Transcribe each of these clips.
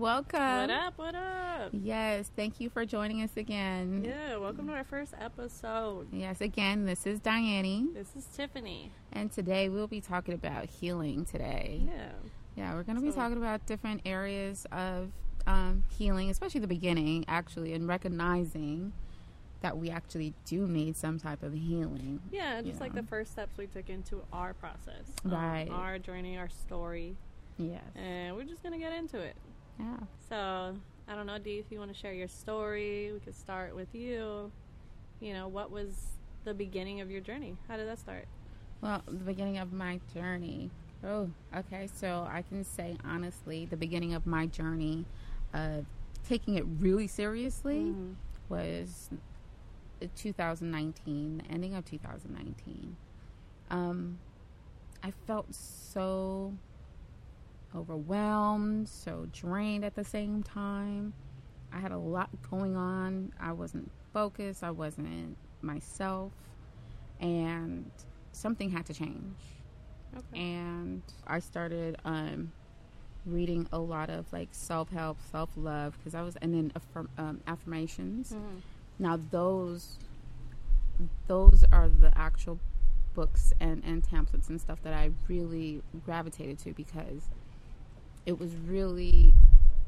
Welcome. What up? What up? Yes, thank you for joining us again. Yeah, welcome to our first episode. Yes, again, this is Diane, This is Tiffany. and today we'll be talking about healing today. Yeah. Yeah, we're going to be talking about different areas of um, healing, especially the beginning, actually, and recognizing that we actually do need some type of healing. Yeah, just like Yeah. the first steps we took into our process. um, Right. our journey, our story. Yes. And we're just going to get into it. Yeah. So, I don't know, Dee, if you want to share your story, we could start with you. You know, what was the beginning of your journey? How did that start? Well, the beginning of my journey. Oh, okay. So I can say honestly, the beginning of my journey of taking it really seriously Mhm. was 2019, the ending of 2019. Um, I felt so overwhelmed, so drained at the same time. I had a lot going on. I wasn't focused. I wasn't myself, and something had to change. Okay. And I started um, reading a lot of like self help, self love, because I was, and then affirm, um, affirmations. Mhm. Now those those are the actual books and, and templates and stuff that I really gravitated to because it was really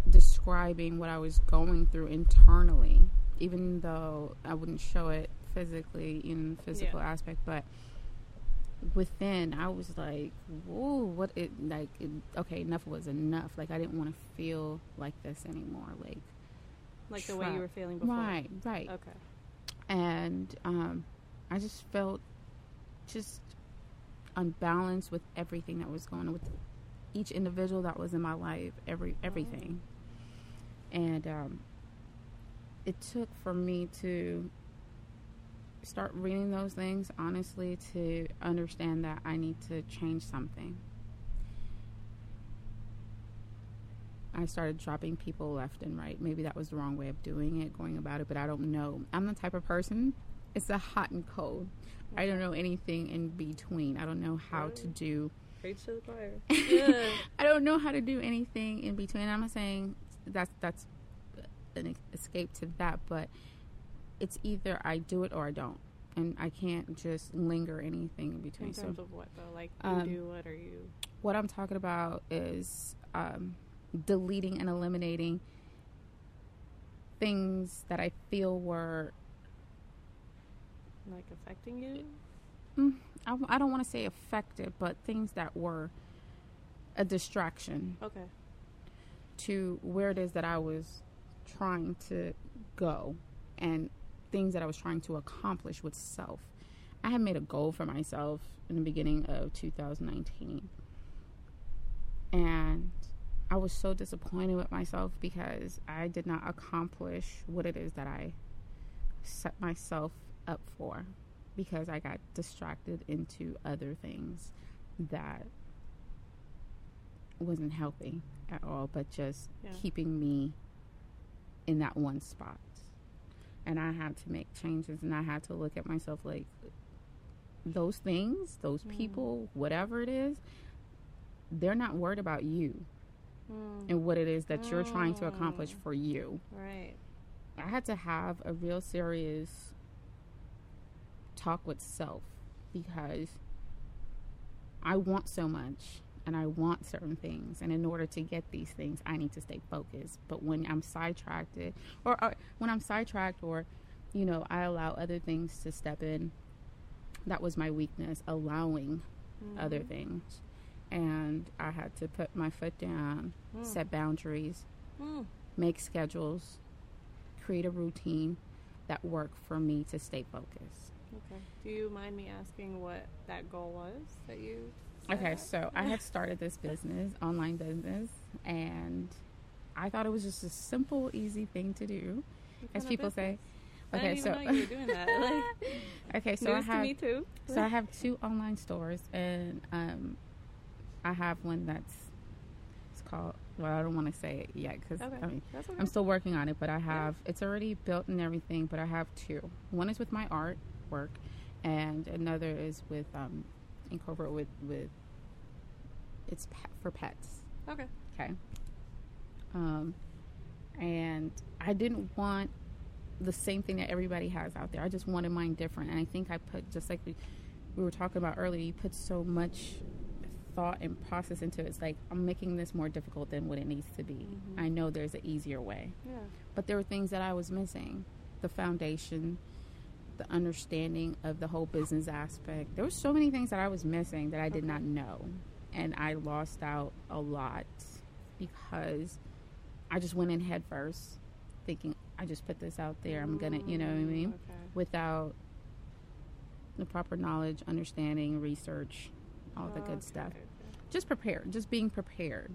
describing what I was going through internally, even though I wouldn't show it physically in the physical Yeah. aspect, but within I was like, whoa, what it like it, okay, enough was enough. Like I didn't want to feel like this anymore. Like Like the way you were feeling before. right, right Okay. and um, I just felt just unbalanced with everything that was going on with each individual that was in my life, every everything, and um, it took for me to start reading those things honestly to understand that I need to change something. I started dropping people left and right. Maybe that was the wrong way of doing it, going about it, but I don't know. I'm the type of person, it's a hot and cold. I don't know anything in between. I don't know how to do Preach to the choir. Yeah. I don't know how to do anything in between. I'm not saying that's that's an escape to that, but it's either I do it or I don't, and I can't just linger anything in between. In So terms of what though? Like you Um, do what are you what I'm talking about is um, deleting and eliminating things that I feel were like affecting you? mm, I, I don't want to say affected, but things that were a distraction Okay. to where it is that I was trying to go and things that I was trying to accomplish with self. I had made a goal for myself in the beginning of 2019. And I was so disappointed with myself because I did not accomplish what it is that I set myself up for because I got distracted into other things that wasn't healthy at all, but just Yeah. keeping me in that one spot. And I had to make changes and I had to look at myself like those things, those Mm. people, whatever it is, they're not worried about you Mm. and what it is that you're trying to accomplish Mm. for you. Right. I had to have a real serious talk with self because I want so much and I want certain things. And in order to get these things, I need to stay focused. But when I'm sidetracked, or, or when I'm sidetracked, or, you know, I allow other things to step in, that was my weakness, allowing other Mhm. things. And I had to put my foot down, Mm. set boundaries, Mm. make schedules, create a routine that work for me to stay focused. Okay. Do you mind me asking what that goal was that you? Okay, so I had started this business, online business, and I thought it was just a simple, easy thing to do, as people say. Okay, so even know you were doing that. Like, okay, so I to have me too. so I have two online stores, and um, I have one that's it's called. Well, I don't want to say it yet because Okay. I mean okay. I'm still working on it, but I have it's already built and everything. But I have two. One is with my art work, and another is with um, incorporate with with it's pet, for pets. okay. Okay. Um, and I didn't want the same thing that everybody has out there. I just wanted mine different. And I think I put, just like we, we were talking about earlier, you put so much thought and process into it. It's like, I'm making this more difficult than what it needs to be. Mhm. I know there's an easier way. Yeah. But there were things that I was missing the foundation, the understanding of the whole business aspect. There were so many things that I was missing that I did Okay. not know. And I lost out a lot because I just went in head first, thinking, I just put this out there. I'm going to, you know what I Mm, mean? Okay. Without the proper knowledge, understanding, research, all the Okay, good stuff. okay. Just prepared, just being prepared.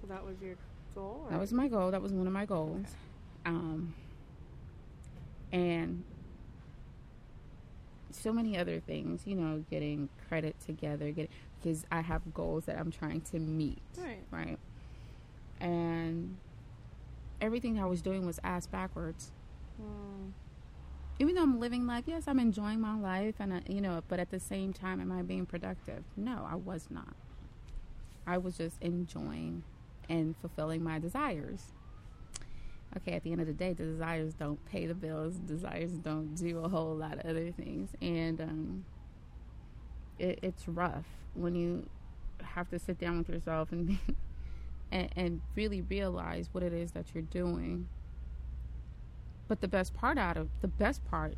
So that was your goal? That was my goal. That was one of my goals. Um, and so many other things, you know, getting credit together, get because I have goals that I'm trying to meet, Right. right? And everything I was doing was ass backwards. Mm, Even though I'm living life, yes, I'm enjoying my life, and I, you know, but at the same time, am I being productive? No, I was not. I was just enjoying and fulfilling my desires. Okay, at the end of the day, the desires don't pay the bills. Desires don't do a whole lot of other things, and um, it, it's rough when you have to sit down with yourself and, and and really realize what it is that you're doing. But the best part out of the best part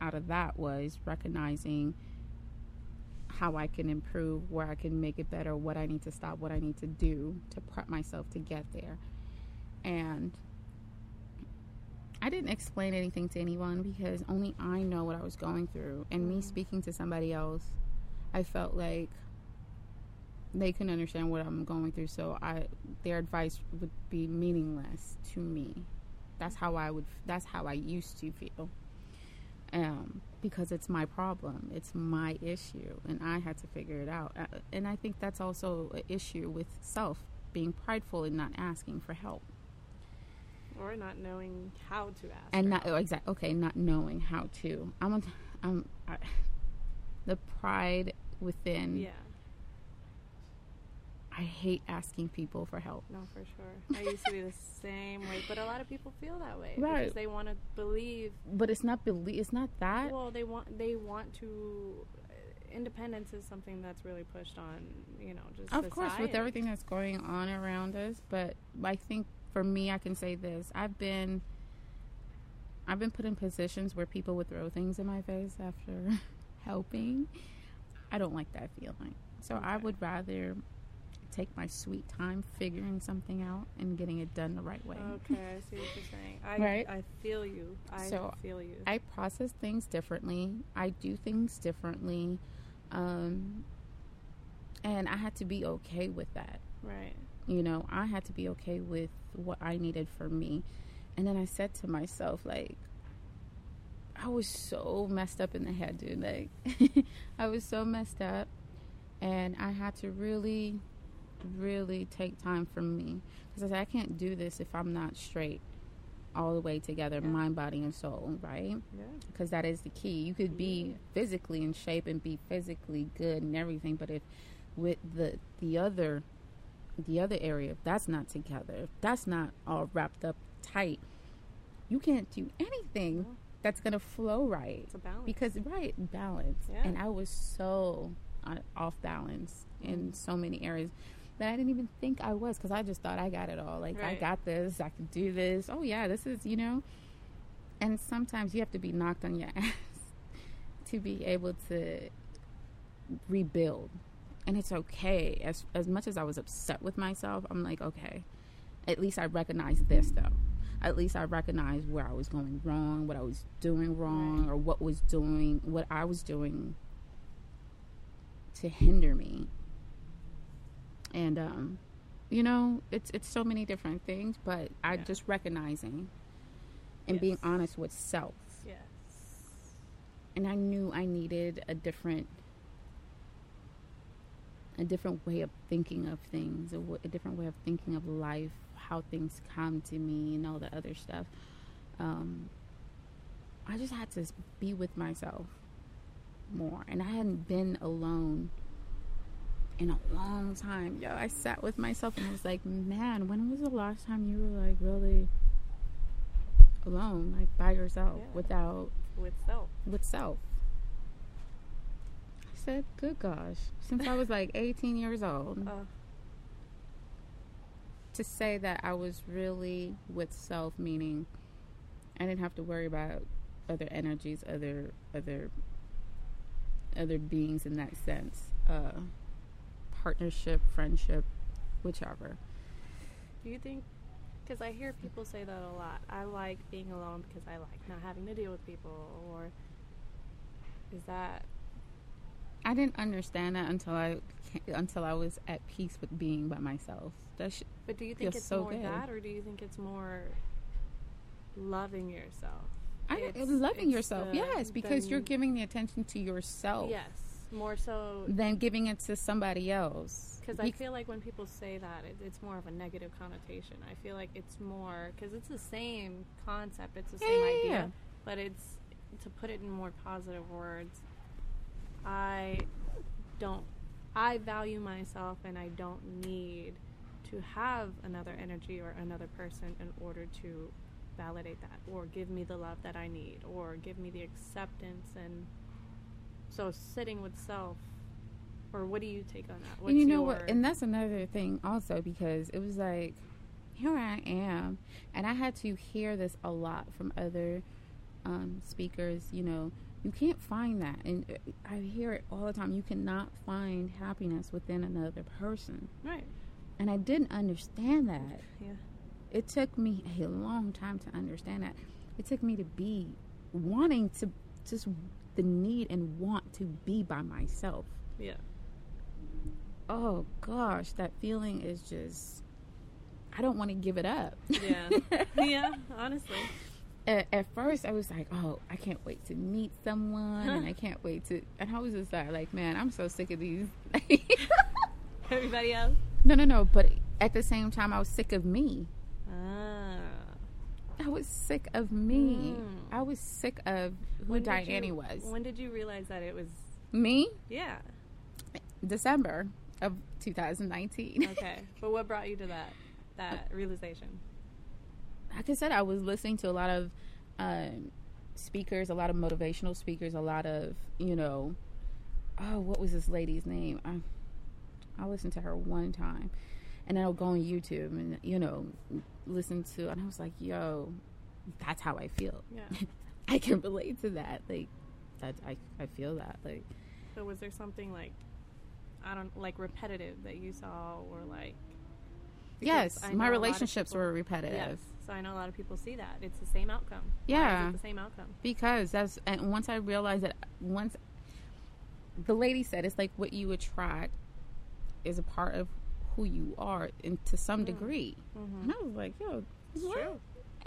out of that was recognizing how I can improve, where I can make it better, what I need to stop, what I need to do to prep myself to get there. And I didn't explain anything to anyone because only I know what I was going through. And me Mhm. speaking to somebody else, I felt like they couldn't understand what I'm going through, so I their advice would be meaningless to me. That's how I would. That's how I used to feel. Um, because it's my problem, it's my issue, and I had to figure it out. Uh, And I think that's also an issue with self, being prideful and not asking for help, or not knowing how to ask. and not oh, exact. Okay, not knowing how to. I'm. A, I'm. I, the pride within. Yeah. I hate asking people for help. No, for sure. I used to be the same way, but a lot of people feel that way Right. because they want to believe. But it's not believe. It's not that. Well, they want they want to. Uh, independence is something that's really pushed on, you know, just of course with everything that's going on around us but i think for me i can say this i've been i've been put in positions where people would throw things in my face after helping i don't like that feeling so i would rather take my sweet time figuring something out and getting it done the right way Okay, I see what you're saying. I Right. I feel you. I So, feel you. i process things differently i do things differently um, and i had to be okay with that right. you know i had to be okay with what i needed for me and then i said to myself like i was so messed up in the head dude like i was so messed up and i had to really really take time for me because i said i can't do this if i'm not straight all the way together Yeah. mind body and soul right Yeah. because that is the key. You could be physically in shape and be physically good and everything, but if with the the other the other area, if that's not together, if that's not all wrapped up tight, you can't do anything No. that's gonna flow right. It's a balance. Because right balance, Yeah. and I was so uh, off balance in so many areas that I didn't even think I was because I just thought I got it all. Like I got this, I can do this. Oh yeah, this is you know. And sometimes you have to be knocked on your ass to be able to rebuild, and it's okay. As as much as I was upset with myself, I'm like, okay, at least I recognize this though. At least I recognize where I was going wrong, what I was doing wrong, or what was doing what I was doing to hinder me. And um, you know, it's it's so many different things, but I Yeah. just recognizing and being honest with self. yes. And I knew I needed a different a different way of thinking of things, a, w- a different way of thinking of life, how things come to me, and all the other stuff. Um, I just had to be with myself more, and I hadn't been alone in a long time. Yo, I sat with myself and was like, man, when was the last time you were like really alone, like by yourself, Yeah. without With self. with self? Said, good gosh, since I was like 18 years old, Uh, to say that I was really with self, meaning I didn't have to worry about other energies, other other other beings in that sense, uh, partnership, friendship, whichever. do you think? Because I hear people say that a lot. I like being alone because I like not having to deal with people. Or is that I didn't understand that until I until I was at peace with being by myself. That sh- But do you think it's so more good. that, or do you think it's more loving yourself? I, It's- loving it's yourself, the- yes, because you're giving the attention to yourself Yes, more so than giving it to somebody else. because I feel like when people say that, it, it's more of a negative connotation. I feel like it's more because it's the same concept, it's the same yeah, idea, yeah. but it's to put it in more positive words. I don't. I value myself, and I don't need to have another energy or another person in order to validate that or give me the love that I need or give me the acceptance and so sitting with self or what do you take on that? And you know what? And that's another thing also because it was like, here I am, and I had to hear this a lot from other um, speakers. You know, you can't find that, and uh, I hear it all the time. You cannot find happiness within another person, right? and I didn't understand that. Yeah. It took me a long time to understand that. It took me to be wanting to just the need and want to be by myself Yeah. oh gosh, that feeling is just I don't want to give it up. Yeah. yeah, honestly. At, at first, I was like, oh, I can't wait to meet someone, and I can't wait to. And I was just like, like, man, I'm so sick of these. Everybody else? no, no, no. But at the same time, I was sick of me. Ah. I was sick of me. Mm. I was sick of who When Diane you- was. When did you realize that it was me, yeah. December of 2019. Okay. but what brought you to that that realization? Like I said, I was listening to a lot of um, speakers, a lot of motivational speakers, a lot of you know, oh, what was this lady's name? I I listened to her one time, and then I'll go on YouTube and you know, listen to, and I was like, yo, that's how I feel. Yeah. I can relate to that. Like, that I I feel that. Like, So was there something like I don't like repetitive that you saw or like yes, my know a lot of relationships were repetitive. Yes. So I know a lot of people see that. It's the same outcome. Yeah. the same outcome. because that's and once I realized that once the lady said it's like what you attract is a part of who you are and to some Mm. degree Mm-hmm. and I was like yo what? true.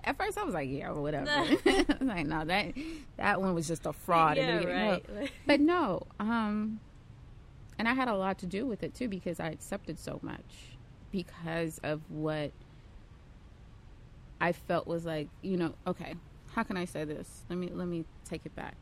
at first I was like yeah whatever I was like no that that one was just a fraud Yeah, beginning. No. right. but no um and I had a lot to do with it too because I accepted so much because of what I felt was like, you know, okay, how can I say this? Let me let me take it back.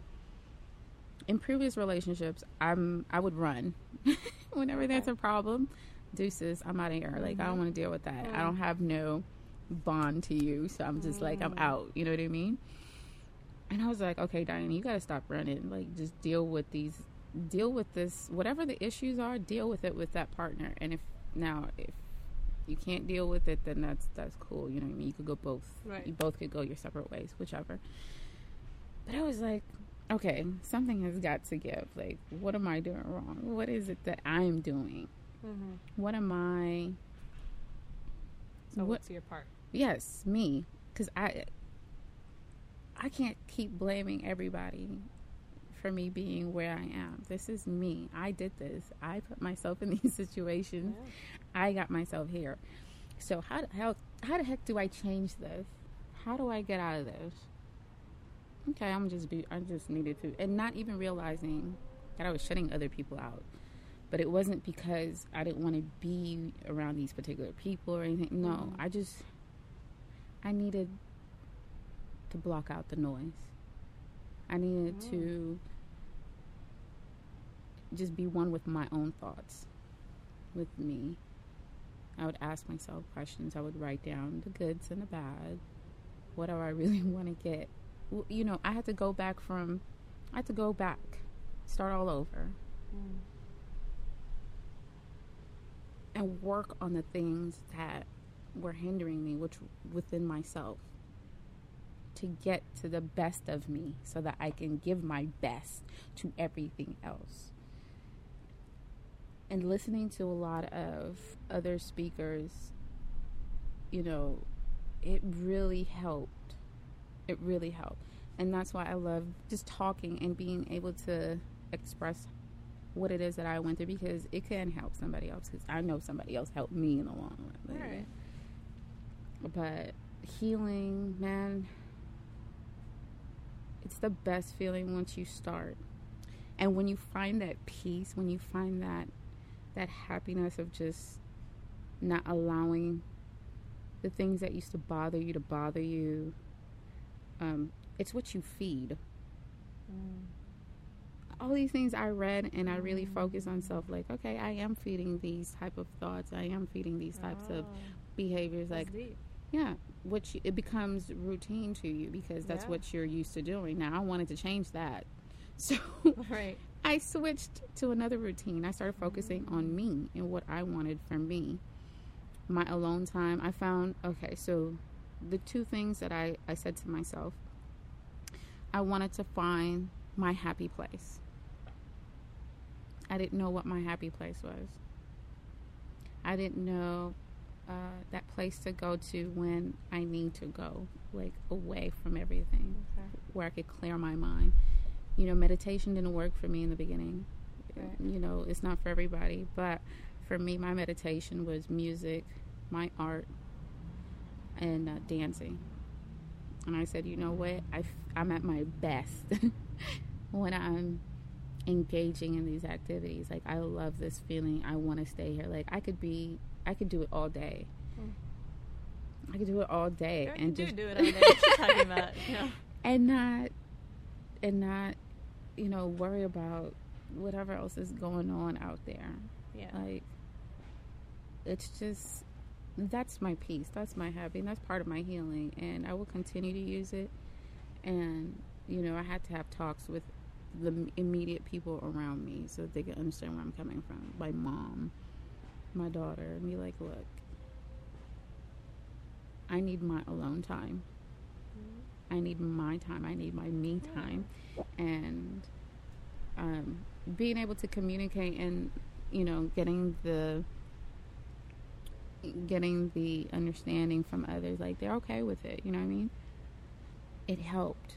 In previous relationships, I'm I would run whenever there's a problem. Deuces, I'm out of here. Like I don't Mhm. want to deal with that. I Mm. don't have no bond to you, so I'm just like I'm Mm. out. You know what I mean? And I was like, okay, Diane, you got to stop running. Like just deal with these, deal with this, whatever the issues are, deal with it with that partner. And if now if you can't deal with it, then that's that's cool. You know what I mean? You could go both. Right. You both could go your separate ways, whichever. But I was like, okay, something has got to give. Like, what am I doing wrong? What is it that I'm doing? Mm-hmm. What am I? So what? what's your part? Yes, me, because I I can't keep blaming everybody for me being where I am. This is me. I did this. I put myself in these situations. I got myself here. So how how how the heck do I change this? How do I get out of this? Okay, I'm just be I just needed to and not even realizing that I was shutting other people out. But it wasn't because I didn't want to be around these particular people or anything. No, Mhm. I just I needed to block out the noise. I needed Mm. to just be one with my own thoughts with me. I would ask myself questions. I would write down the goods and the bad. What do I really want to get? You know, I had to go back from, I had to go back, start all over, Mm. and work on the things that were hindering me, which within myself, to get to the best of me so that I can give my best to everything else. And listening to a lot of other speakers, you know, it really helped. It really helped. And that's why I love just talking and being able to express what it is that I went through because it can help somebody else. Because I know somebody else helped me in the long run. Right. But healing, man, it's the best feeling once you start. And when you find that peace, when you find that that happiness of just not allowing the things that used to bother you to bother you, um, it's what you feed. Mm. all these things I read and I really focus on self like okay I am feeding these type of thoughts I am feeding these types of Oh, behaviors that's like deep. yeah which it becomes routine to you because that's Yeah. what you're used to doing now I wanted to change that so right. I switched to another routine I started focusing on me and what I wanted from me my alone time I found okay so the two things that I I said to myself I wanted to find my happy place I didn't know what my happy place was. I didn't know uh, that place to go to when I need to go, like away from everything, Okay. where I could clear my mind. You know, meditation didn't work for me in the beginning. Right. You know, it's not for everybody, but for me, my meditation was music, my art, and uh, dancing. And I said, you know what? I f- I'm at my best when I'm engaging in these activities. Like I love this feeling. I want to stay here. Like I could be, I could do it all day. Mm. I could do it all day Girl, and just do it all day. What you talking about? You know? and not and not you know worry about whatever else is going on out there. Yeah. Like it's just that's my peace. That's my happy. And that's part of my healing. And I will continue to use it. And you know, I had to have talks with the immediate people around me so that they can understand where I'm coming from. My mom, my daughter, and be like, look, I need my alone time. Mm-hmm. I need my time. I need my me time, and um, being able to communicate and you know getting the getting the understanding from others, like they're okay with it. You know what I mean? It helped.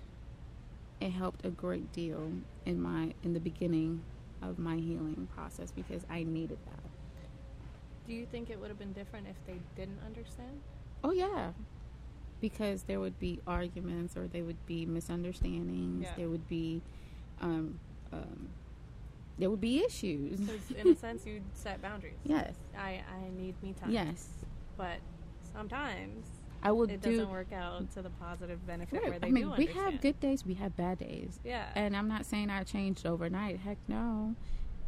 It helped a great deal in my in the beginning of my healing process because I needed that. Do you think it would have been different if they didn't understand? Oh yeah. Because there would be arguments or there would be misunderstandings. Yeah. There would be um, um, there would be issues. Because in a sense, you set boundaries. yes. I I need me time. Yes. But sometimes I will it do doesn't work out to the positive benefit Right. where they I mean, do we have good days, we have bad days. Yeah. And I'm not saying I changed overnight. Heck no.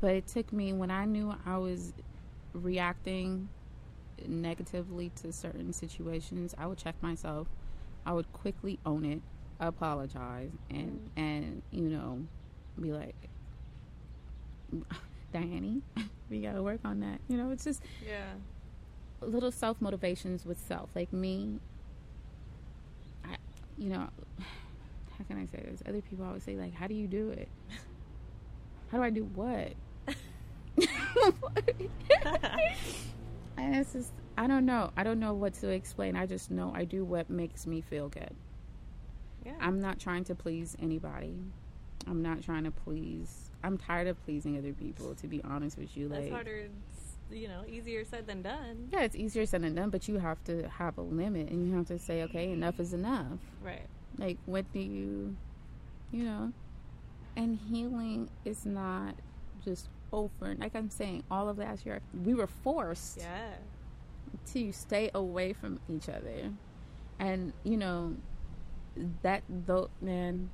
But it took me when I knew I was reacting negatively to certain situations, I would check myself. I would quickly own it, apologize, and mm. and you know, be like, Diane, we gotta work on that. You know, it's just yeah. little self motivations with self. Like me, I, you know, how can I say this? Other people always say like, "How do you do it? How do I do what?" And it's just, I don't know. I don't know what to explain. I just know I do what makes me feel good. Yeah. I'm not trying to please anybody. I'm not trying to please. I'm tired of pleasing other people. To be honest with you, That's like harder. It's, you know, easier said than done. yeah, it's easier said than done, but you have to have a limit and you have to say, okay, enough is enough. Right. Like, what do you, you know? And healing is not just over. Like I'm saying, all of last year, we were forced Yeah. to stay away from each other. And, you know, that, though, man,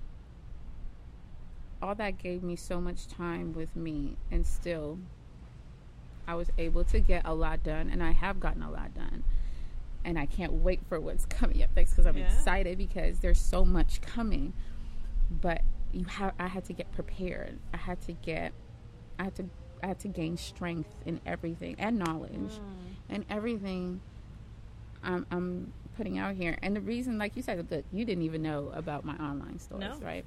all that gave me so much time with me and still I was able to get a lot done, and I have gotten a lot done. And I can't wait for what's coming up next because I'm Yeah. excited because there's so much coming. But you have, I had to get prepared. I had to get, I had to, I had to gain strength in everything and knowledge Mm. and everything I'm, I'm putting out here. And the reason, like you said, that you didn't even know about my online stores, No. right?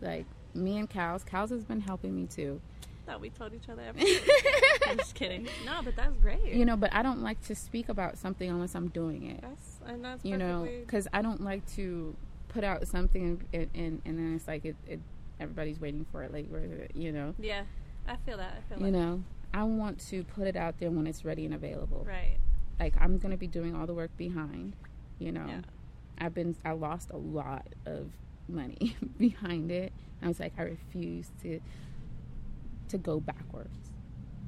Like me and Cows, Cows has been helping me too. Thought we told each other everything. I'm just kidding. No, but that's great. You know, but I don't like to speak about something unless I'm doing it. that's and that's You know, because I don't like to put out something and, and, and then it's like it, it everybody's waiting for it. Like, where is it? You know, yeah, I feel that. I feel you like know. I want to put it out there when it's ready and available. right. Like I'm gonna be doing all the work behind. You know, Yeah. I've been I lost a lot of money behind it. I was like I refuse to to go backwards.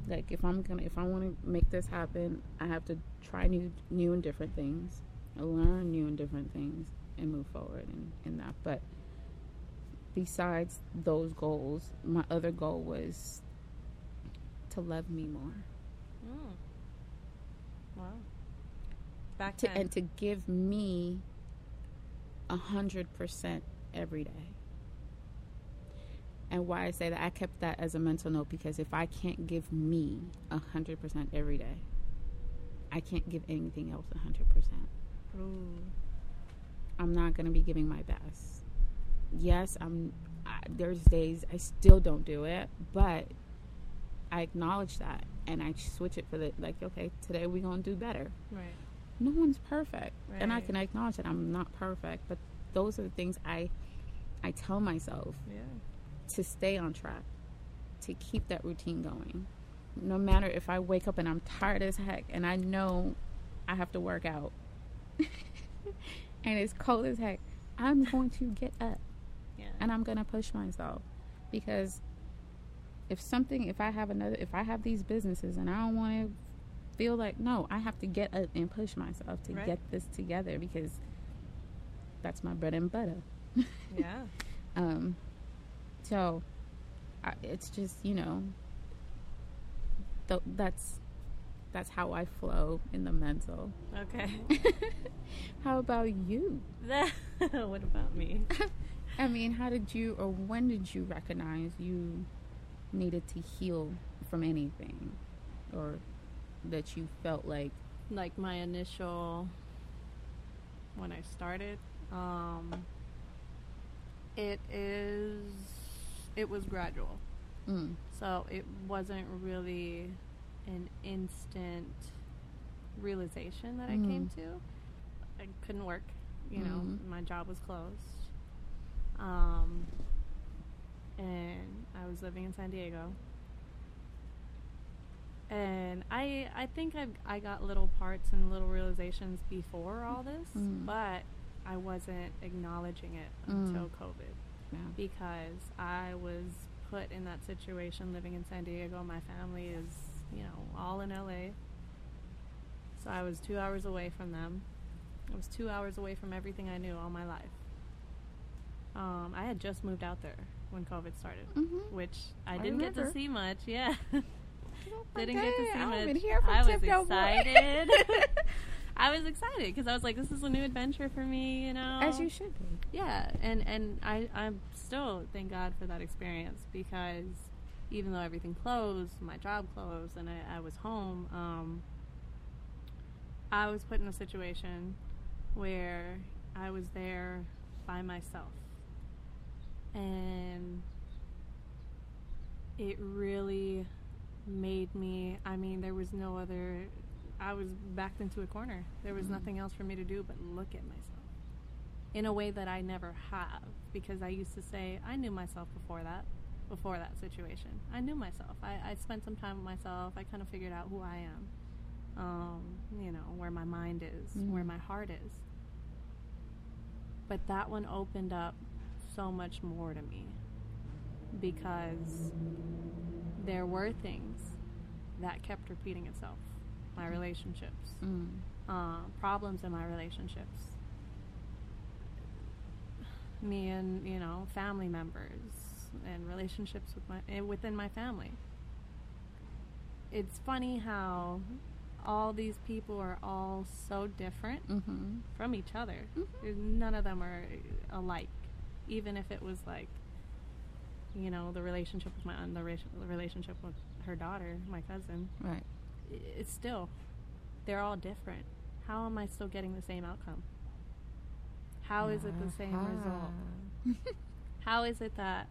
Like if I'm gonna if I want to make this happen, I have to try new new and different things, learn new and different things, and move forward in, in that. But besides those goals, my other goal was to love me more. Mm. Wow. Back to, and to give me a hundred percent every day. And why I say that I kept that as a mental note because if I can't give me a hundred percent every day, I can't give anything else a hundred percent. I'm not going to be giving my best. Yes, I'm. I, there's days I still don't do it, but I acknowledge that and I switch it for the like. Okay, today we're gonna do better. Right. no one's perfect and i can acknowledge that i'm not perfect but those are the things i i tell myself Yeah. to stay on track to keep that routine going no matter if i wake up and i'm tired as heck and i know i have to work out and it's cold as heck i'm going to get up Yeah. and i'm going to push myself because if something if i have another if i have these businesses and i don't want to feel like no i have to get up and push myself to Right. get this together because that's my bread and butter yeah. um so I, it's just you know th- that's that's how i flow in the mental Okay. how about you what about me? i mean how did you or when did you recognize you needed to heal from anything or that you felt like like my initial when I started. Um, it is it was gradual, mm, so it wasn't really an instant realization that I came to. I couldn't work, you know, Mhm. my job was closed, um, and I was living in San Diego. And I I think I I got little parts and little realizations before all this, Mm. but I wasn't acknowledging it Mm. until COVID yeah. because I was put in that situation living in San Diego. My family is, you know, all in LA. So I was two hours away from them. I was two hours away from everything I knew all my life. Um, I had just moved out there when COVID started, mm-hmm. which I I didn't get to see much. Yeah. didn't get to see I much. even hear from I was Tip no more. excited. I was excited because I was like, "This is a new adventure for me," you know. as you should be Yeah, and and I I'm still thank God for that experience because even though everything closed, my job closed, and I, I was home, um, I was put in a situation where I was there by myself, and it really made me. I mean, there was no other. I was backed into a corner. There was Mhm. nothing else for me to do but look at myself in a way that I never have because I used to say I knew myself before that before that situation. I knew myself. I, I spent some time with myself. I kind of figured out who I am. Um, you know, where my mind is, where Mm. my heart is. But that one opened up so much more to me because there were things that kept repeating itself. My relationships, mm. uh, problems in my relationships, me and you know family members and relationships with my eh, within my family. it's funny how all these people are all so different Mm-hmm. from each other. Mhm. None of them are alike, even if it was like, you know, the relationship with my aunt, the, relationship with her daughter, my cousin. Right. It's still, they're all different. How am I still getting the same outcome? How is it the uh-huh. same result? result? How is it that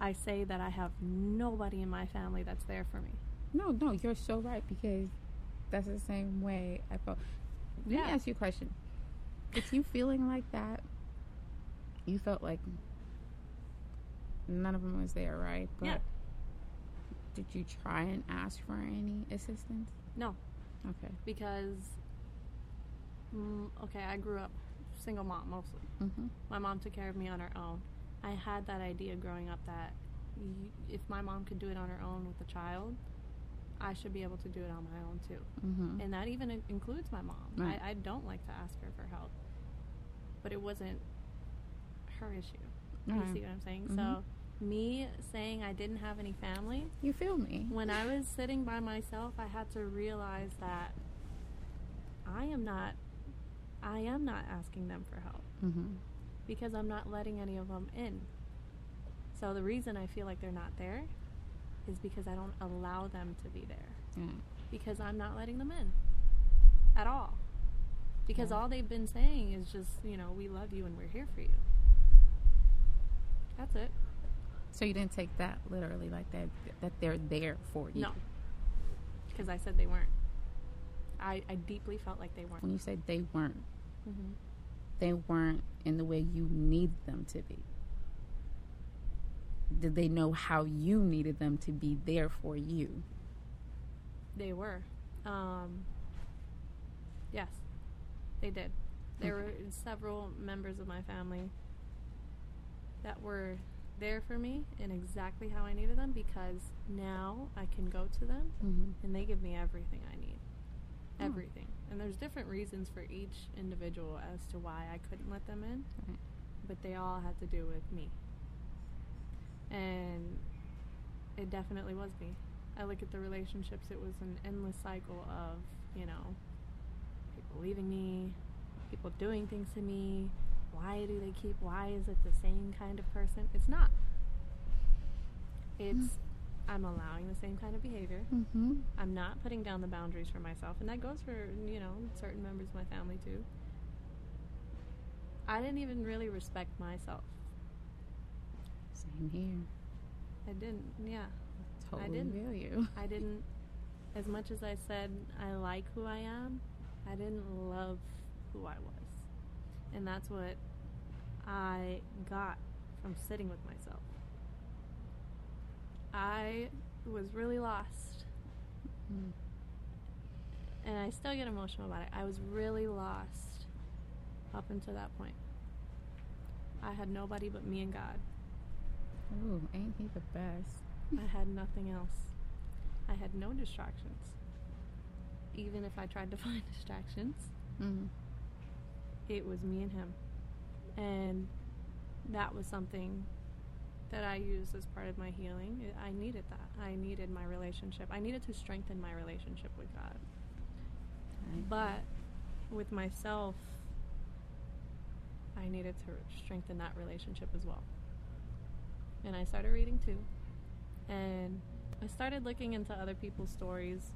I say that I have nobody in my family that's there for me? no, no, you're so right because that's the same way I felt. Let Yeah. me ask you a question. If you feeling like that, you felt like none of them was there, right? But Yeah. did you try and ask for any assistance? No, Okay. because, mm, okay, I grew up single mom mostly. Mm-hmm. My mom took care of me on her own. I had that idea growing up that if my mom could do it on her own with a child, I should be able to do it on my own too. Mm-hmm. And that even includes my mom. Right. I, I don't like to ask her for help, but it wasn't her issue. You see what I'm saying? Mhm. So, me saying I didn't have any family, You feel me? when I was sitting by myself, I had to realize that I am not, I am not asking them for help Mm-hmm. because I'm not letting any of them in. So the reason I feel like they're not there is because I don't allow them to be there Yeah. because I'm not letting them in at all. Because Yeah. all they've been saying is just, you know, we love you and we're here for you. That's it. So you didn't take that literally, like that that they're there for you. No. Because I said they weren't. I, I deeply felt like they weren't. When you say they weren't, hmm they weren't in the way you need them to be. Did they know how you needed them to be there for you? They were. Um, yes, they did. There Okay. were several members of my family that were there for me and exactly how I needed them because now I can go to them Mm-hmm. and they give me everything I need. Oh. Everything. And there's different reasons for each individual as to why I couldn't let them in, Right. but they all had to do with me. And it definitely was me. I look at the relationships, it was an endless cycle of, you know, people leaving me, people doing things to me. Why do they keep, why is it the same kind of person? It's not. It's, I'm allowing the same kind of behavior. Mm-hmm. I'm not putting down the boundaries for myself, and that goes for you know certain members of my family too. I didn't even really respect myself. Same here. I didn't. Yeah, Totally didn't. feel you. I didn't. As much as I said I like who I am, I didn't love who I was, and that's what I got from sitting with myself. I was really lost. Mm. and I still get emotional about it. I was really lost up until that point. I had nobody but me and God. Ooh, ain't he the best? I had nothing else. I had no distractions. Even if I tried to find distractions, Mm-hmm. It was me and him. And that was something that I used as part of my healing. I- needed that. I needed my relationship. I needed to strengthen my relationship with God. But with myself, I needed to strengthen that relationship as well. And I started reading too. And I started looking into other people's stories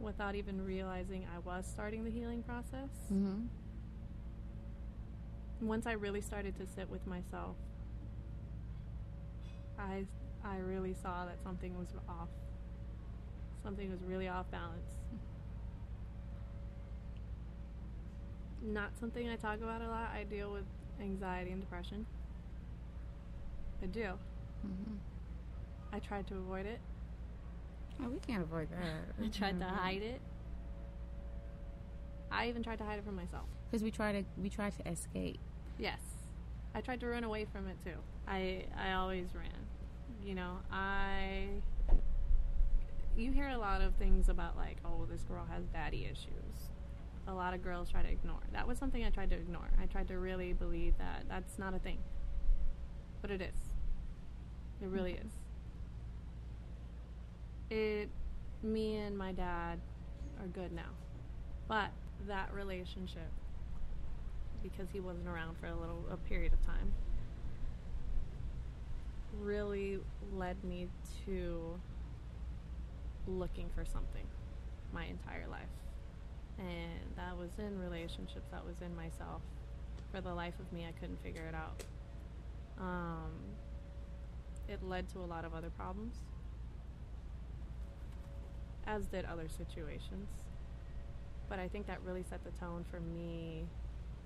without even realizing I was starting the healing process. Mm-hmm. Once I really started to sit with myself, I I really saw that something was off. Something was really off balance. Not something I talk about a lot. I deal with anxiety and depression. I do. Mm-hmm. I tried to avoid it. Oh, we can't avoid that. I tried to hide it. I even tried to hide it from myself. because we try to we try to escape. Yes. I tried to run away from it too. I I always ran. You know, I you hear a lot of things about like, oh, this girl has daddy issues. A lot of girls try to ignore. That was something I tried to ignore. I tried to really believe that that's not a thing. But it is. It really mm-hmm. is. It me and my dad are good now. But that relationship, because he wasn't around for a little a period of time, really led me to looking for something my entire life. And that was in relationships, that was in myself. For the life of me, I couldn't figure it out. Um, it led to a lot of other problems, as did other situations. But I think that really set the tone for me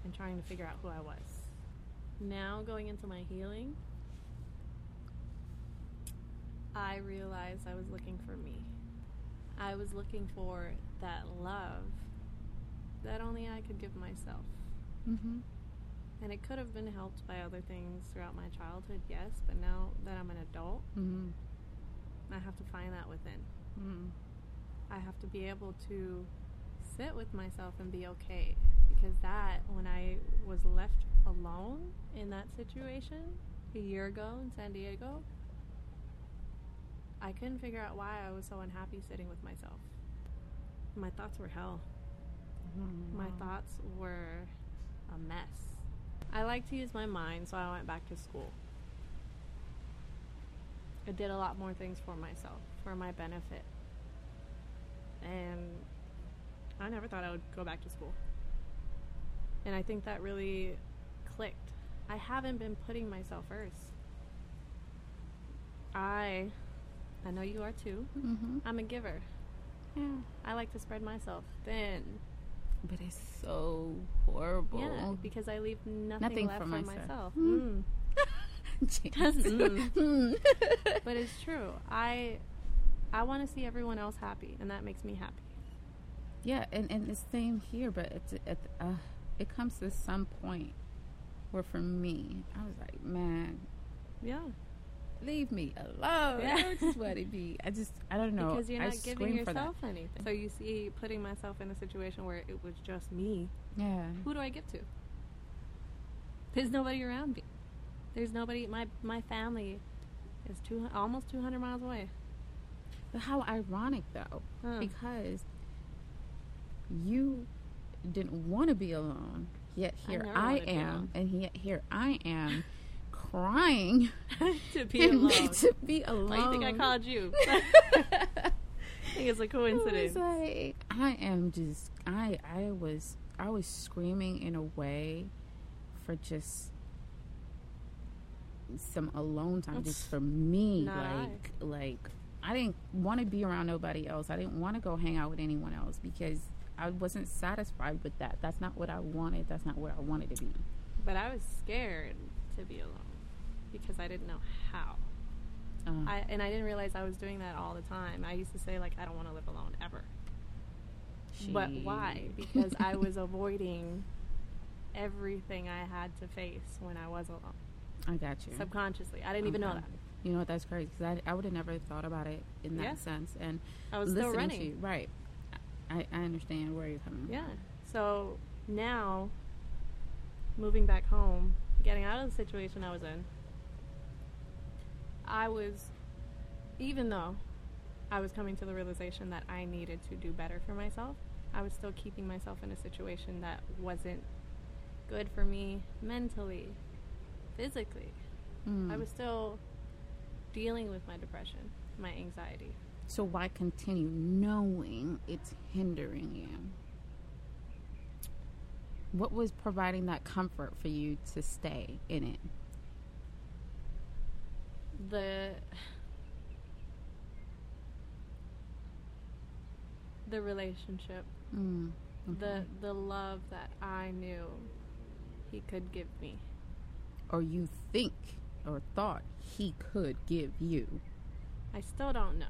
in trying to figure out who I was. Now, going into my healing, I realized I was looking for me. I was looking for that love that only I could give myself. Mm-hmm. And it could have been helped by other things throughout my childhood, yes, but now that I'm an adult, Mm-hmm. I have to find that within. Mm-hmm. I have to be able to sit with myself and be okay. Because that, when I was left alone in that situation a year ago in San Diego, I couldn't figure out why I was so unhappy sitting with myself. My thoughts were hell. Mm-hmm. My thoughts were a mess. I like to use my mind, so I went back to school. I did a lot more things for myself, for my benefit. And I never thought I would go back to school. And I think that really clicked. I haven't been putting myself first. I I know you are too. Mm-hmm. I'm a giver. Yeah. I like to spread myself thin. But it's so horrible. Yeah, because I leave nothing, Nothing left for for myself. myself. Mm. Mm. Jeez. Mm. Mm. But it's true. I I want to see everyone else happy, and that makes me happy. Yeah, and, and the same here, but it's it, uh, it comes to some point where for me, I was like, man, Yeah, leave me alone. Yeah. I just want to be. I just, I don't know. because you're I not giving for that. yourself anything. So you see, putting myself in a situation where it was just me. Yeah. Who do I give to? There's nobody around me. There's nobody. My my family is two almost 200 miles away. But how ironic though, Huh. because you didn't want to be alone, yet here I, be am, and yet here I am, crying to be alone. to be alone. Why do you think I called you? I think it's a coincidence. was like I am just I I was I was screaming in a way for just some alone time just for me Not I. like like I didn't want to be around nobody else. I didn't want to go hang out with anyone else because I wasn't satisfied with that. That's not what I wanted. That's not where I wanted to be. But I was scared to be alone because I didn't know how. Uh, I and I didn't realize I was doing that all the time. I used to say like I don't want to live alone ever. But why? Because I was avoiding everything I had to face when I was alone. I got you. Subconsciously. I didn't even know that. You know what? That's crazy because I, I would have never thought about it in that Yeah. sense. And I was still listening running. to you, right? I, I understand where you're coming. From. Yeah. So now, moving back home, getting out of the situation I was in, I was, even though I was coming to the realization that I needed to do better for myself, I was still keeping myself in a situation that wasn't good for me mentally, physically. Mm. I was still dealing with my depression, my anxiety. So why continue knowing it's hindering you? What was providing that comfort for you to stay in it? the the relationship Mm. the the love that I knew he could give me or you think or thought he could give you. I still don't know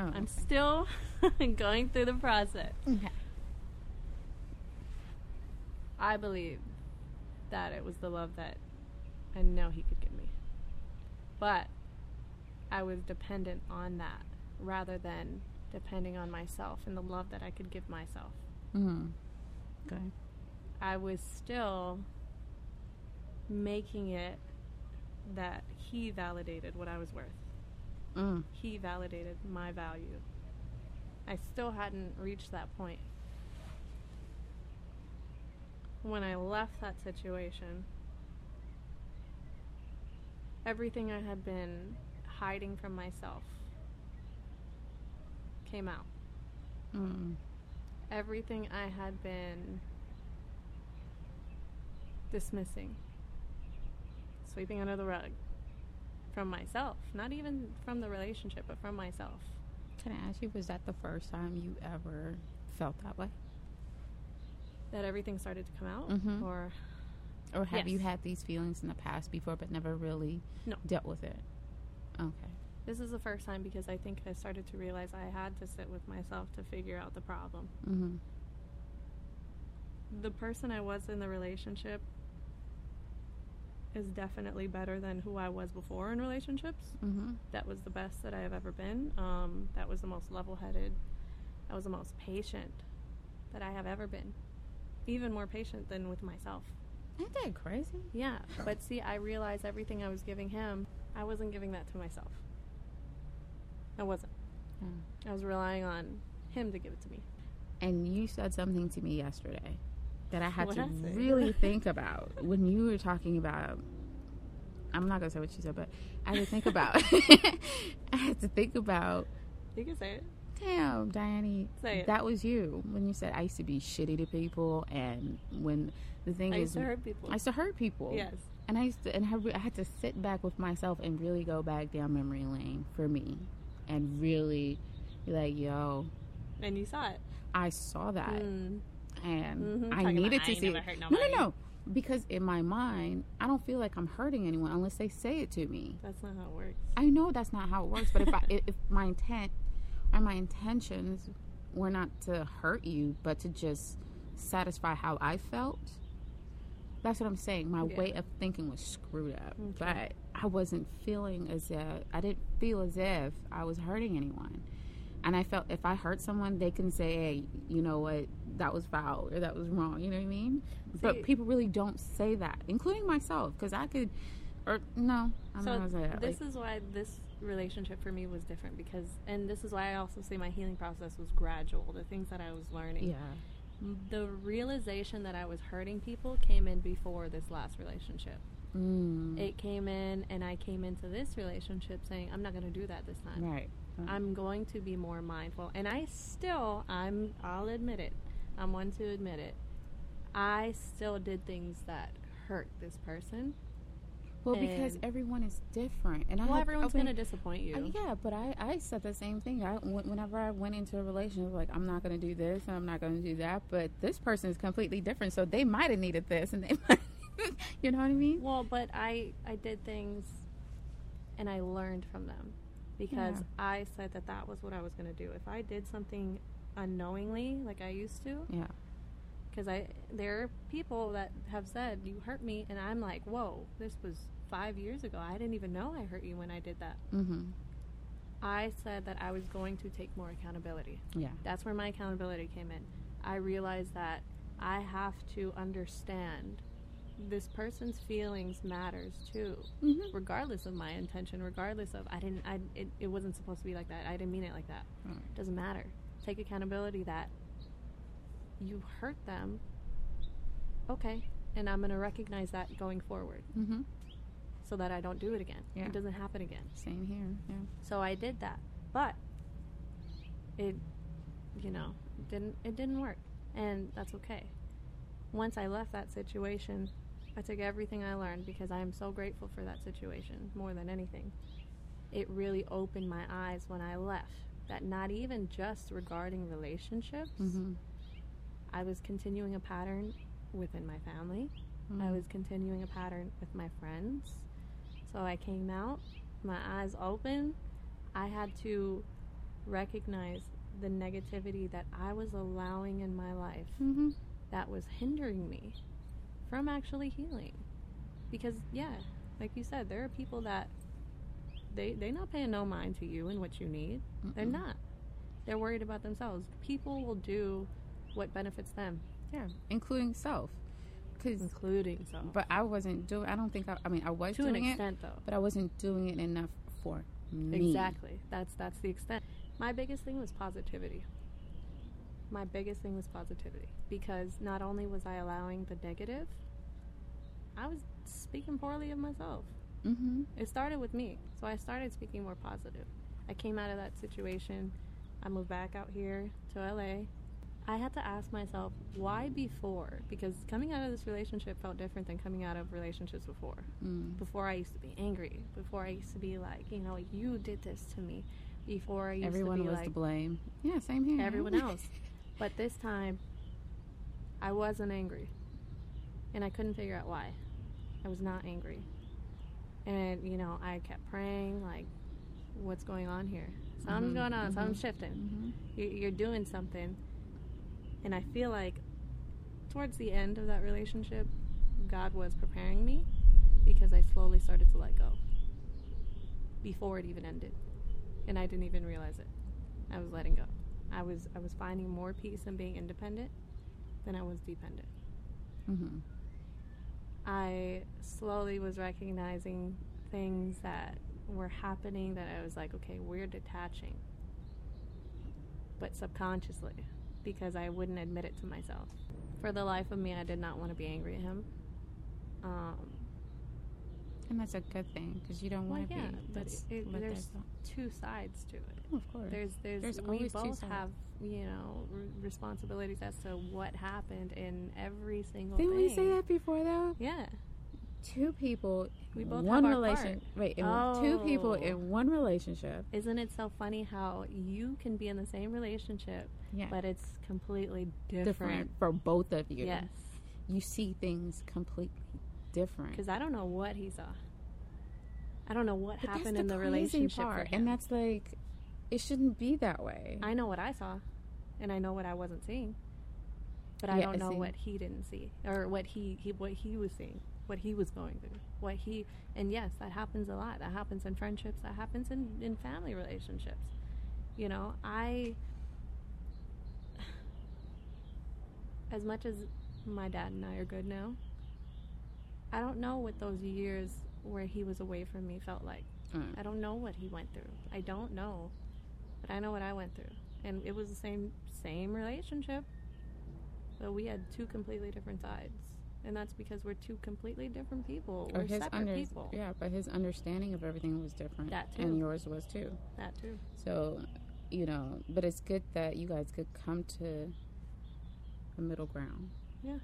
Oh, I'm okay. still going through the process Okay. I believe that it was the love that I know he could give me but I was dependent on that rather than depending on myself and the love that I could give myself Mm. Okay. I was still making it that he validated what I was worth. Mm. He validated my value. I still hadn't reached that point. When I left that situation, everything I had been hiding from myself came out. Mm. Everything I had been dismissing, sweeping under the rug from myself, not even from the relationship, but from myself. Can I ask you, was that the first time you ever felt that way? That everything started to come out? Mhm. Or, Or have you had these feelings in the past before but never really No. dealt with it? Okay. this is the first time because I think I started to realize I had to sit with myself to figure out the problem. Mm-hmm. The person I was in the relationship is definitely better than who I was before in relationships. Mm-hmm. that was the best that I have ever been. Um, that was the most level headed. That was the most patient that I have ever been. Even more patient than with myself. Ain't that crazy? Yeah. But see, I realized everything I was giving him, I wasn't giving that to myself. I wasn't. Yeah. I was relying on him to give it to me. And you said something to me yesterday that I had What'd to I really think about when you were talking about. I'm not gonna say what you said, but I had to think about. I had to think about. You can say it. Damn, Diane, Say it. that was you when you said I used to be shitty to people, and when the thing I is, I used to hurt people. I used to hurt people. yes. And I used to, and I I had to sit back with myself and really go back down memory lane for me, and really be like, yo, And you saw it. I saw that, Mm. And Mhm. I Talking needed to ain't see. it. no, no, no, because in my mind, I don't feel like I'm hurting anyone unless they say it to me. That's not how it works. I know that's not how it works, but if I, if my intent or my intentions were not to hurt you, but to just satisfy how I felt, that's what I'm saying. My Yeah. way of thinking was screwed up, Okay. but I wasn't feeling as if I didn't feel as if I was hurting anyone. And I felt if I hurt someone, they can say, "Hey, you know what? That was foul or that was wrong." You know what I mean? See- but people really don't say that, including myself, because I could, or no, I'm so not gonna say that. this Like, is why this relationship for me was different because and this is why i also say my healing process was gradual the things that i was learning yeah. The realization that i was hurting people came in before this last relationship Mm. it came in and i came into this relationship saying i'm not going to do that this time right. Right. i'm going to be more mindful and i still i'm i'll admit it i'm one to admit it i still did things that hurt this person well, because everyone is different, and I well have- everyone's I going to disappoint you uh, yeah, but I, I said the same thing. I, whenever I went into a relationship, like I'm not going to do this, and I'm not going to do that, but this person is completely different, so they might have needed this, and they, might, you know what I mean? Well, but I I did things, and I learned from them, because Yeah. I said that that was what I was going to do. If I did something unknowingly, like I used to, Yeah. because I there are people that have said you hurt me, and I'm like, whoa, this was five years ago. I didn't even know I hurt you when I did that. Mm-hmm. I said that I was going to take more accountability. Yeah. That's where my accountability came in. I realized that I have to understand this person's feelings matters too, Mm-hmm. regardless of my intention, regardless of I didn't, I it, it wasn't supposed to be like that. I didn't mean it like that. Right. Doesn't matter. Take accountability that you hurt them. Okay, and I'm gonna recognize that going forward, Mm-hmm. so that I don't do it again. Yeah. It doesn't happen again. Same here. Yeah. So I did that, but it, you know, didn't it didn't work, and that's okay. Once I left that situation, I took everything I learned because I am so grateful for that situation more than anything. It really opened my eyes when I left. That not even just regarding relationships, Mm-hmm. I was continuing a pattern within my family. I was continuing a pattern with my friends. So I came out, my eyes open. I had to recognize the negativity that I was allowing in my life Mm-hmm. that was hindering me from actually healing. Because yeah, like you said, there are people that they they're not paying no mind to you and what you need. They're not. They're worried about themselves. People will do what benefits them, Yeah, including self. Cause, including self. but I wasn't doing. I don't think. I, I mean, I was to an doing it, extent though. but I wasn't doing it enough for me. Exactly. That's that's the extent. My biggest thing was positivity. My biggest thing was positivity because not only was I allowing the negative, I was speaking poorly of myself. Mm-hmm. It started with me. So I started speaking more positive. I came out of that situation. I moved back out here to LA. I had to ask myself, why before? Because coming out of this relationship felt different than coming out of relationships before. Mm. Before I used to be angry. Before I used to be like, you know, you did this to me. Before I used Everyone to be was like to blame. Yeah, same here. everyone else. But this time, I wasn't angry. And I couldn't figure out why. I was not angry. And, you know, I kept praying, like, what's going on here? Something's Mhm, going on, something's mhm. shifting. hmm You- You're doing something. And I feel like towards the end of that relationship, God was preparing me because I slowly started to let go before it even ended. And I didn't even realize it. I was letting go. I was I was finding more peace in being independent than I was dependent. hmm I slowly was recognizing things that were happening that I was like, okay, we're detaching. But subconsciously, because I wouldn't admit it to myself. For the life of me, I did not want to be angry at him. Um, And that's a good thing because you don't well, want to yeah, be. but Let's it, there's two sides to it. Oh, of course. There's, there's, There's we both have, you know, r- responsibilities as to what happened in every single Didn't thing. we say that before though? Yeah. Two people, We both one have our relation. Wait, in two people Oh. in one relationship. Isn't it so funny how you can be in the same relationship, Yeah, but it's completely different? different for both of you. Yes. you see things completely different. Because I don't know what he saw. I don't know what But happened that's in the relationship part, and that's like, it shouldn't be that way. I know what I saw, and I know what I wasn't seeing, but I Yeah, don't know see. what he didn't see or what he, he what he was seeing, what he was going through, what he. And yes, that happens a lot. That happens in friendships. That happens in in family relationships. You know, I. As much as my dad and I are good now, I don't know what those years where he was away from me felt like. Mm. I don't know what he went through. I don't know, but I know what I went through, and it was the same same relationship, but we had two completely different sides, and that's because we're two completely different people. Or we're his separate under, people. yeah, but his understanding of everything was different, That too. and yours was too. That too. So, you know, but it's good that you guys could come to a middle ground. Yeah.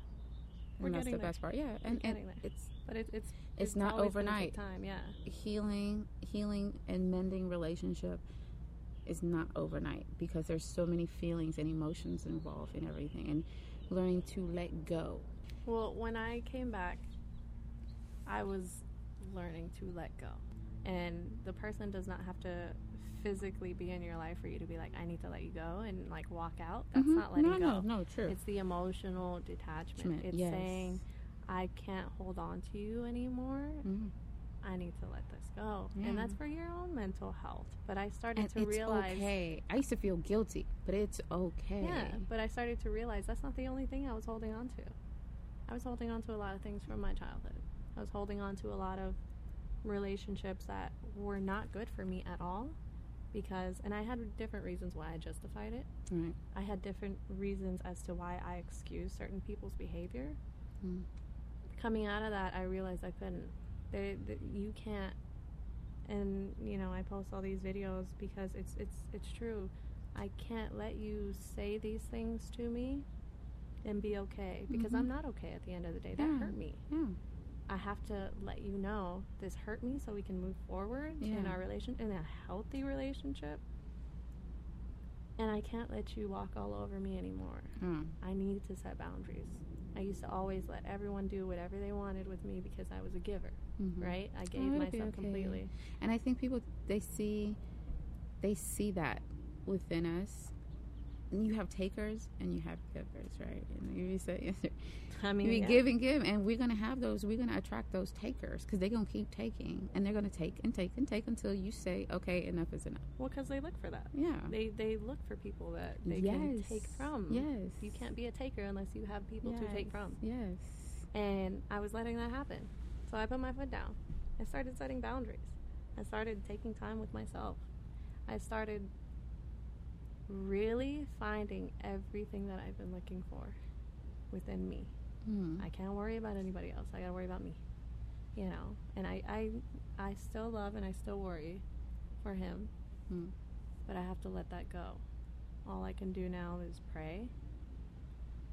We're and that's the there. best part. Yeah, and, and it's But it, it's it's, not overnight. time. Yeah. Healing, healing, and mending relationship is not overnight because there's so many feelings and emotions involved in everything, and learning to let go. Well, when I came back, I was learning to let go. And the person does not have to physically be in your life for you to be like, I need to let you go and like walk out. That's Mhm. not letting no, go. No, no, true. It's the emotional detachment. It's yes. saying, I can't hold on to you anymore. Mhm. I need to let this go. Yeah. And that's for your own mental health. But I started And to it's realize. okay. I used to feel guilty, but it's okay. Yeah, but I started to realize that's not the only thing I was holding on to. I was holding on to a lot of things from my childhood. I was holding on to a lot of relationships that were not good for me at all because and I had different reasons why I justified it. Right. I had different reasons as to why I excused certain people's behavior. Mm. Coming out of that, I realized I couldn't. They, they, you can't. And you know, I post all these videos because it's it's it's true. I can't let you say these things to me and be okay because Mhm. I'm not okay at the end of the day. That Yeah. hurt me. Yeah. I have to let you know this hurt me so we can move forward in our relation in a healthy relationship. And I can't let you walk all over me anymore. Mm. I need to set boundaries. I used to always let everyone do whatever they wanted with me because I was a giver, Mhm. right? I gave it'll myself okay. completely. And I think people they see they see that within us. And you have takers and you have givers, right? And you say I mean, be yeah. give and give, and we're gonna have those. We're gonna attract those takers because they're gonna keep taking, and they're gonna take and take and take until you say, "Okay, enough is enough." well, because they look for that. Yeah. They they look for people that they can take from. Yes. You can't be a taker unless you have people to take from. Yes. And I was letting that happen. So I put my foot down. I started setting boundaries. I started taking time with myself. I started really finding everything that I've been looking for within me. Mm. I can't worry about anybody else. I gotta worry about me. You know, and I, I, I still love and I still worry for him, Mm. but I have to let that go. All I can do now is pray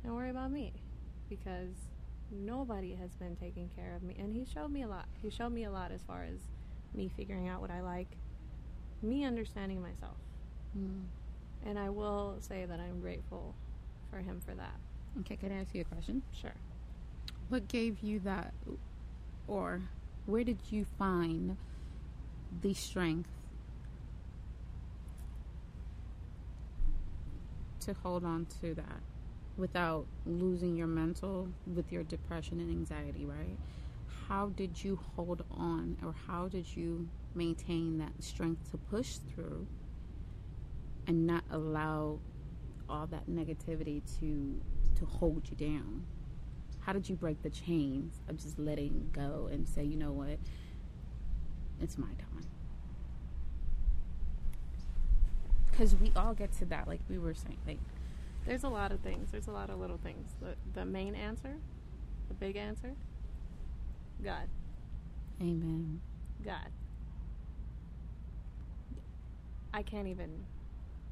and worry about me because nobody has been taking care of me. And he showed me a lot. He showed me a lot as far as me figuring out what I like, me understanding myself. Mm. And I will say that I'm grateful for him for that. Okay, can I ask you a question? Sure. What gave you that, or where did you find the strength to hold on to that without losing your mental with your depression and anxiety, right? How did you hold on, or how did you maintain that strength to push through and not allow all that negativity to to hold you down? How did you break the chains of just letting go and say, you know what, it's my time? Because we all get to that, like we were saying, like There's a lot of things. There's a lot of little things. The, the main answer, the big answer, God. Amen. God. I can't even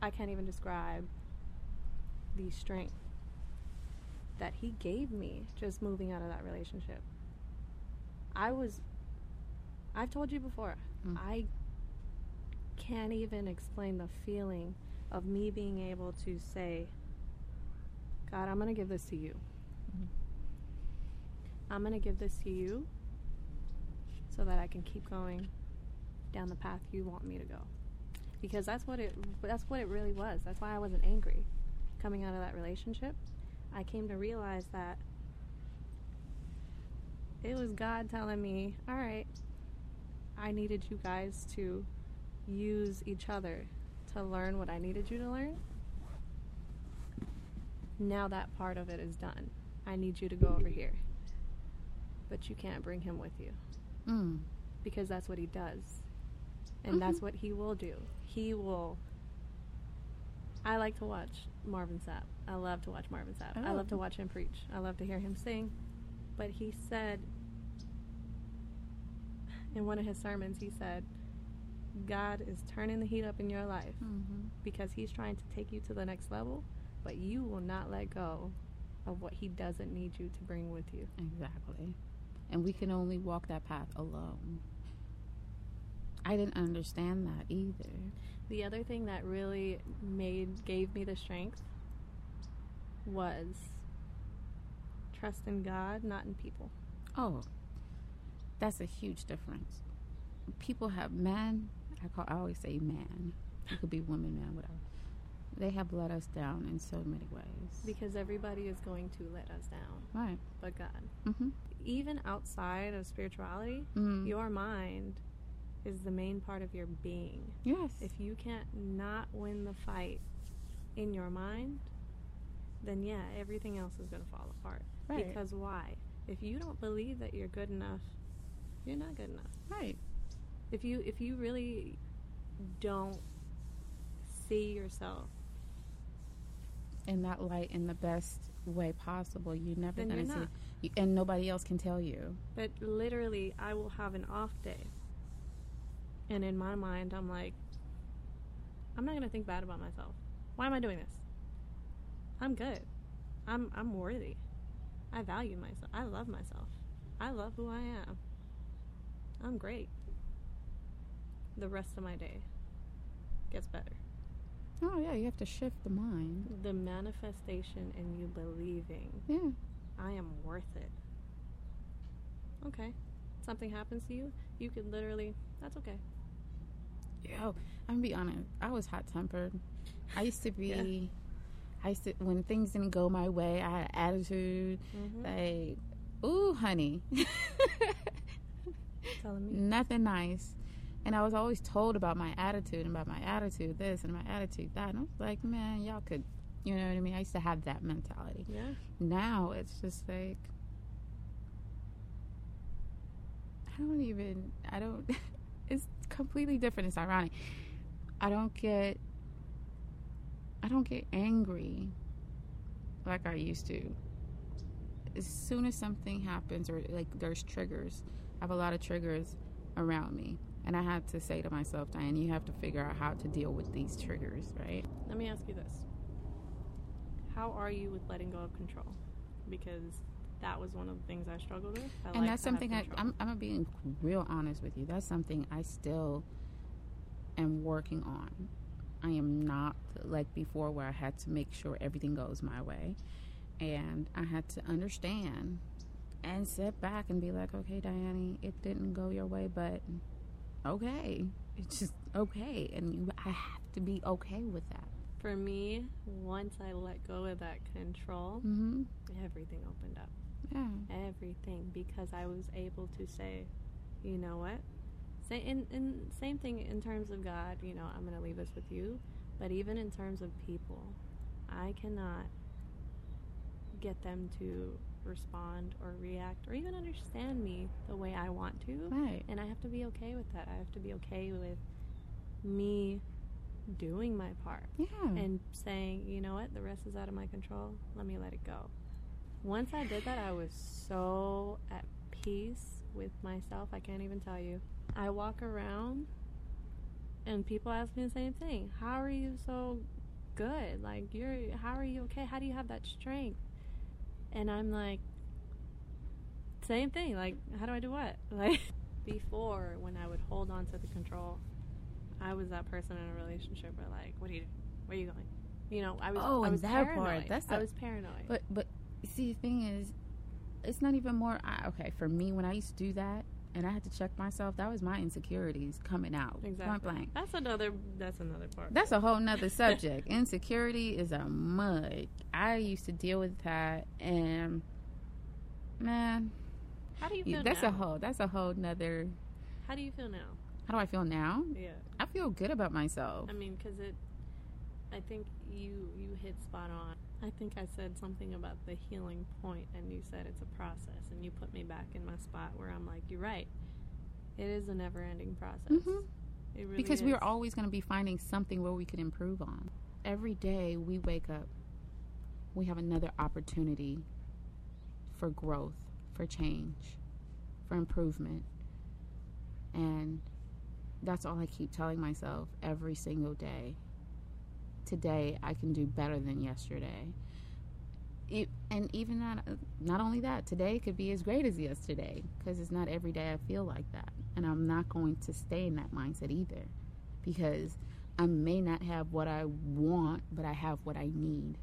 I can't even describe the strength that he gave me just moving out of that relationship. I was I've told you before. Mm. I can't even explain the feeling of me being able to say God, I'm going to give this to you. Mhm. I'm going to give this to you so that I can keep going down the path you want me to go. Because that's what it that's what it really was. That's why I wasn't angry coming out of that relationship. I came to realize that it was God telling me, "All right, I needed you guys to use each other to learn what I needed you to learn. Now that part of it is done. I need you to go over here. But you can't bring him with you Mm. because that's what he does. And that's what he will do. He will. I like to watch Marvin Sapp. I love to watch Marvin Sapp. I Oh. love to watch him preach. I love to hear him sing. But he said in one of his sermons, he said, God is turning the heat up in your life Mm-hmm. because he's trying to take you to the next level, but you will not let go of what he doesn't need you to bring with you. Exactly. And we can only walk that path alone. I didn't understand that either. The other thing that really made gave me the strength was trust in God, not in people. Oh, that's a huge difference. People have men. I call. I always say man. It could be woman, man, whatever. They have let us down in so many ways. Because everybody is going to let us down, right. but God. Mm-hmm. Even outside of spirituality, mm your mind is the main part of your being. yes. If you can't not win the fight in your mind, then yeah, everything else is going to fall apart. right. Because why? If you don't believe that you're good enough, you're not good enough. right. If you if you really don't see yourself, In that light, in the best way possible, you're never gonna see. You, and nobody else can tell you. but literally I will have an off day. And in my mind I'm like I'm not going to think bad about myself. Why am I doing this? I'm good. I'm I'm worthy. I value myself. I love myself. I love who I am. I'm great. The rest of my day gets better. Oh yeah, you have to shift the mind. The manifestation in you believing Yeah. I am worth it. Okay. Something happens to you, you could literally, that's okay. Yo, I'm gonna be honest. I was hot tempered. I used to be. Yeah. I used to when things didn't go my way. I had an attitude. Mm-hmm. Like, ooh, honey, Telling me. nothing nice. And I was always told about my attitude and about my attitude this and my attitude that. And I was like, man, y'all could, you know what I mean? I used to have that mentality. Yeah. Now it's just like, I don't even, I don't, it's completely different. It's ironic. I don't get I don't get angry like I used to. As soon as something happens or like there's triggers, I have a lot of triggers around me. And I had to say to myself, Diane, you have to figure out how to deal with these triggers, right? Let me ask you this. How are you with letting go of control? Because that was one of the things I struggled with. I and that's something I, I'm, I'm being real honest with you. That's something I still am working on. I am not like before where I had to make sure everything goes my way. And I had to understand and sit back and be like, okay, Diane, it didn't go your way, but okay. It's just okay. And you, I have to be okay with that. For me, once I let go of that control, Mm-hmm. everything opened up. Yeah. Everything because I was able to say, you know what? Say in, in same thing in terms of God, you know, I'm gonna leave this with you. But even in terms of people, I cannot get them to respond or react or even understand me the way I want to. Right. And I have to be okay with that. I have to be okay with me doing my part Yeah. and saying, you know what, the rest is out of my control. Let me let it go. Once I did that, I was so at peace with myself. I can't even tell you. I walk around and people ask me the same thing. How are you so good? Like you're how are you okay? How do you have that strength? And I'm like same thing. Like how do I do what? Like before when I would hold on to the control, I was that person in a relationship where like, what are you where are you going? You know, I was Oh, I and was that paranoid. part, that's I the- was paranoid. But but see, the thing is, it's not even more. I, okay, for me, when I used to do that, and I had to check myself, that was my insecurities coming out. Point exactly. blank. That's another that's another part. That's a whole nother subject. Insecurity is a mud. I used to deal with that, and man, How do you feel that's now? a whole. That's a whole nother. How do you feel now? How do I feel now? Yeah. I feel good about myself. I mean, because it, I think you you hit spot on. I think I said something about the healing point, and you said it's a process, and you put me back in my spot where I'm like, you're right. It is a never-ending process. Mhm. It really because is. we're always going to be finding something where we can improve on. Every day we wake up, we have another opportunity for growth, for change, for improvement. And that's all I keep telling myself every single day. Today I can do better than yesterday. E- and even that, not only that, today could be as great as yesterday because it's not every day I feel like that. And I'm not going to stay in that mindset either because I may not have what I want, but I have what I need.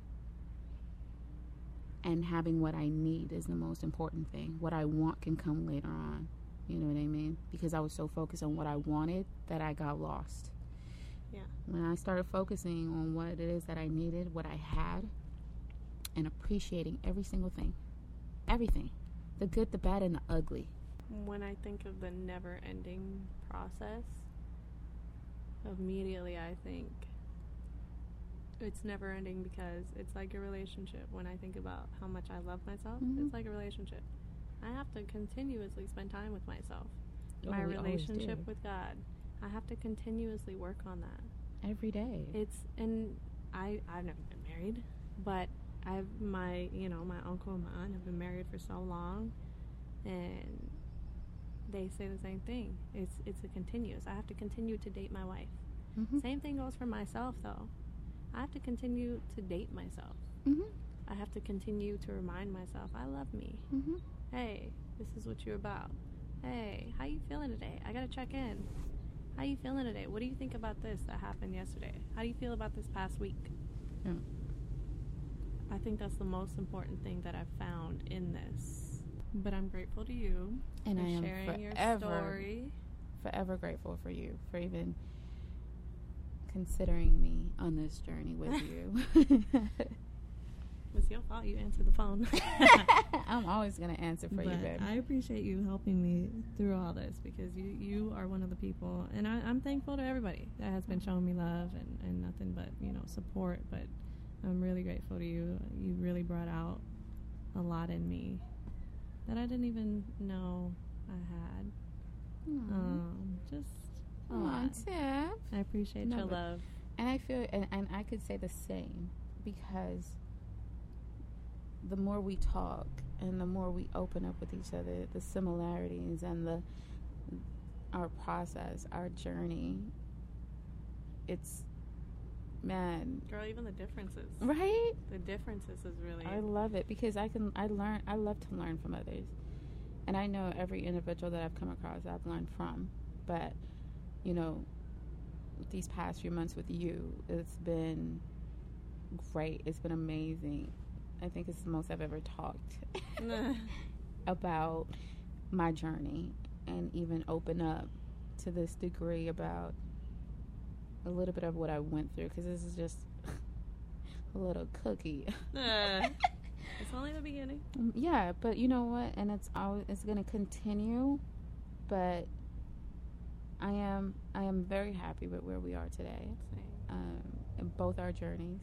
And having what I need is the most important thing. What I want can come later on. You know what I mean? Because I was so focused on what I wanted that I got lost. Yeah. When I started focusing on what it is that I needed, what I had, and appreciating every single thing, everything the good, the bad, and the ugly. When I think of the never-ending process, immediately I think it's never-ending because it's like a relationship. When I think about how much I love myself, Mhm. it's like a relationship. I have to continuously spend time with myself. Oh, My relationship with God, I have to continuously work on that. every day. It's and I I've never been married, but I've my you know my uncle and my aunt have been married for so long, and they say the same thing. It's it's a continuous. I have to continue to date my wife. Mhm. Same thing goes for myself though. I have to continue to date myself. Mhm. I have to continue to remind myself I love me. Mhm. Hey, this is what you're about. Hey, how you feeling today? I gotta check in. How are you feeling today? What do you think about this that happened yesterday? How do you feel about this past week? Yeah. I think that's the most important thing that I've found in this. But I'm grateful to you And for I am sharing your story. forever grateful for you for even considering me on this journey with you. It's your fault you answered the phone. I'm always gonna answer for you, But babe. I appreciate you helping me through all this because you, you are one of the people, and I, I'm thankful to everybody that has been showing me love and, and nothing but you know support. But I'm really grateful to you. You really brought out a lot in me that I didn't even know I had. Um, just a lot. Tiff. I appreciate your love. And I feel, and, and I could say the same because the more we talk and the more we open up with each other, the similarities and the our process, our journey, it's man, Girl, even the differences. right? The differences is really. I love it because I can I learn I love to learn from others. And I know every individual that I've come across I've learned from. But, you know, these past few months with you, it's been great. It's been amazing. I think it's the most I've ever talked about my journey and even open up to this degree about a little bit of what I went through because this is just a little cookie. Uh, it's only the beginning. Um, Yeah, but you know what? And it's always it's going to continue, but I am I am very happy with where we are today. Same. Um, in both our journeys,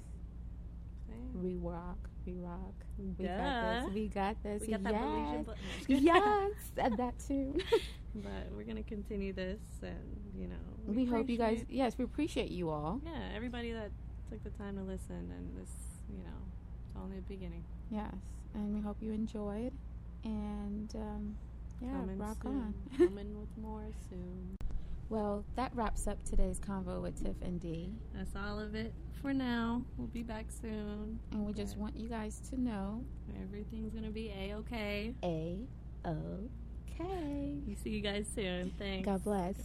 Same. we rock, we rock. We got this. We got this. We got that yes. button. yes, and that too. but we're gonna continue this, and you know, we hope you guys. Yes, we appreciate you all. Yeah, everybody that took the time to listen, and this, you know, it's only the beginning. Yes, and we hope you enjoyed. And um, yeah, Coming rock soon. on. Coming with more soon. Well, that wraps up today's convo with Tiff and Dee. That's all of it for now. We'll be back soon. And we just want you guys to know Everything's gonna be a okay. A O K. See you guys soon. Thanks. God bless.